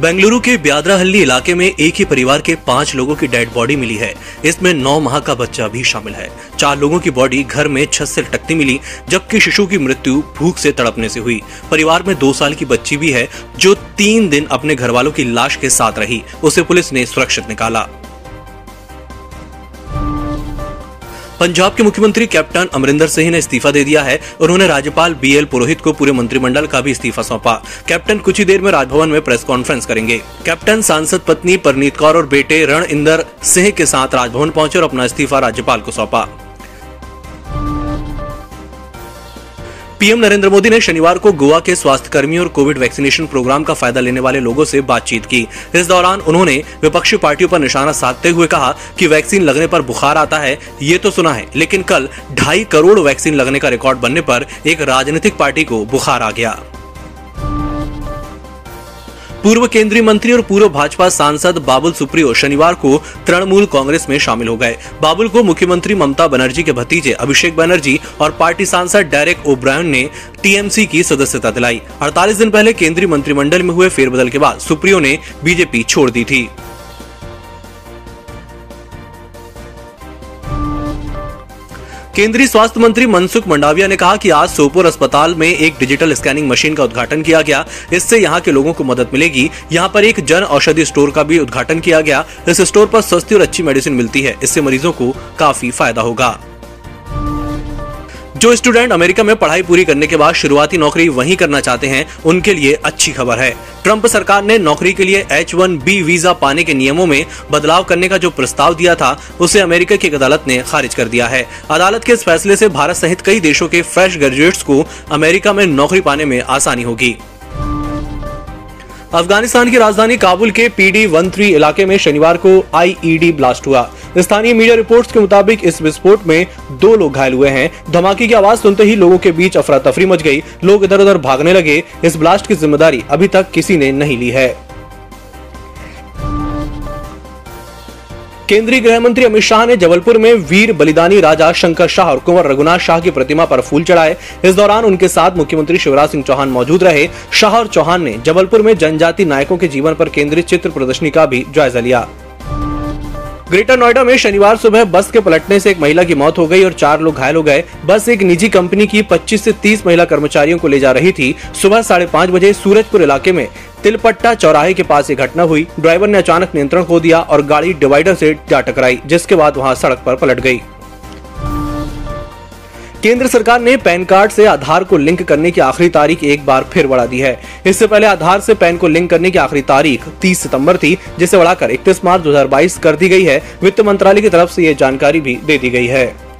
बेंगलुरु के ब्यादराहल्ली इलाके में एक ही परिवार के पाँच लोगों की डेड बॉडी मिली है। इसमें नौ माह का बच्चा भी शामिल है। चार लोगों की बॉडी घर में छत से लटकती मिली, जबकि शिशु की मृत्यु भूख से तड़पने से हुई। परिवार में दो साल की बच्ची भी है, जो तीन दिन अपने घर वालों की लाश के साथ रही। उसे पुलिस ने सुरक्षित निकाला। पंजाब के मुख्यमंत्री कैप्टन अमरिंदर सिंह ने इस्तीफा दे दिया है उन्होंने राज्यपाल बी एल पुरोहित को पूरे मंत्रिमंडल का भी इस्तीफा सौंपा। कैप्टन कुछ ही देर में राजभवन में प्रेस कॉन्फ्रेंस करेंगे। कैप्टन सांसद पत्नी परनीत कौर और बेटे रण इंदर सिंह के साथ राजभवन पहुँचे और अपना इस्तीफा राज्यपाल को सौंपा। पीएम नरेंद्र मोदी ने शनिवार को गोवा के स्वास्थ्य कर्मियों और कोविड वैक्सीनेशन प्रोग्राम का फ़ायदा लेने वाले लोगों से बातचीत की। इस दौरान उन्होंने विपक्षी पार्टियों पर निशाना साधते हुए कहा कि वैक्सीन लगने पर बुखार आता है, ये तो सुना है, लेकिन कल ढाई करोड़ वैक्सीन लगने का रिकॉर्ड बनने पर एक राजनीतिक पार्टी को बुखार आ गया। पूर्व केंद्रीय मंत्री और पूर्व भाजपा सांसद बाबुल सुप्रियो शनिवार को तृणमूल कांग्रेस में शामिल हो गए। बाबुल को मुख्यमंत्री ममता बनर्जी के भतीजे अभिषेक बनर्जी और पार्टी सांसद डेरेक ओब्रायन ने टीएमसी की सदस्यता दिलाई। 48 दिन पहले केंद्रीय मंत्रिमंडल में हुए फेरबदल के बाद सुप्रियो ने बीजेपी छोड़ दी थी। केंद्रीय स्वास्थ्य मंत्री मनसुख मंडाविया ने कहा कि आज सोपोर अस्पताल में एक डिजिटल स्कैनिंग मशीन का उद्घाटन किया गया। इससे यहाँ के लोगों को मदद मिलेगी। यहाँ पर एक जन औषधि स्टोर का भी उद्घाटन किया गया। इस स्टोर पर सस्ती और अच्छी मेडिसिन मिलती है। इससे मरीजों को काफ़ी फ़ायदा होगा। जो स्टूडेंट अमेरिका में पढ़ाई पूरी करने के बाद शुरुआती नौकरी वहीं करना चाहते हैं, उनके लिए अच्छी खबर है। ट्रंप सरकार ने नौकरी के लिए एच वन बी वीज़ा पाने के नियमों में बदलाव करने का जो प्रस्ताव दिया था, उसे अमेरिका की अदालत ने खारिज कर दिया है। अदालत के इस फैसले से भारत सहित कई देशों के फ्रेश ग्रेजुएट्स को अमेरिका में नौकरी पाने में आसानी होगी। अफ़गानिस्तान की राजधानी काबुल के पीडी वन थ्री इलाके में शनिवार को आईईडी ब्लास्ट हुआ। स्थानीय मीडिया रिपोर्ट्स के मुताबिक इस विस्फोट में दो लोग घायल हुए हैं। धमाके की आवाज़ सुनते ही लोगों के बीच अफरा तफरी मच गई। लोग इधर उधर भागने लगे। इस ब्लास्ट की ज़िम्मेदारी अभी तक किसी ने नहीं ली है। केंद्रीय गृह मंत्री अमित शाह ने जबलपुर में वीर बलिदानी राजा शंकर शाह और कुंवर रघुनाथ शाह की प्रतिमा पर फूल चढ़ाए। इस दौरान उनके साथ मुख्यमंत्री शिवराज सिंह चौहान मौजूद रहे। शाह और चौहान ने जबलपुर में जनजाति नायकों के जीवन पर केंद्रित चित्र प्रदर्शनी का भी जायजा लिया। ग्रेटर नोएडा में शनिवार सुबह बस के पलटने से एक महिला की मौत हो गई और चार लोग घायल हो गए। बस एक निजी कंपनी की 25 से 30 महिला कर्मचारियों को ले जा रही थी। सुबह साढ़े पाँच बजे सूरजपुर इलाके में तिलपट्टा चौराहे के पास ये घटना हुई। ड्राइवर ने अचानक नियंत्रण खो दिया और गाड़ी डिवाइडर से जा टकराई, जिसके बाद वहाँ सड़क पर पलट गई। केंद्र सरकार ने पैन कार्ड से आधार को लिंक करने की आखिरी तारीख एक बार फिर बढ़ा दी है। इससे पहले आधार से पैन को लिंक करने की आखिरी तारीख 30 सितंबर थी, जिसे बढ़ाकर 31 मार्च 2022 कर दी गई है। वित्त मंत्रालय की तरफ़ से ये जानकारी भी दे दी गई है।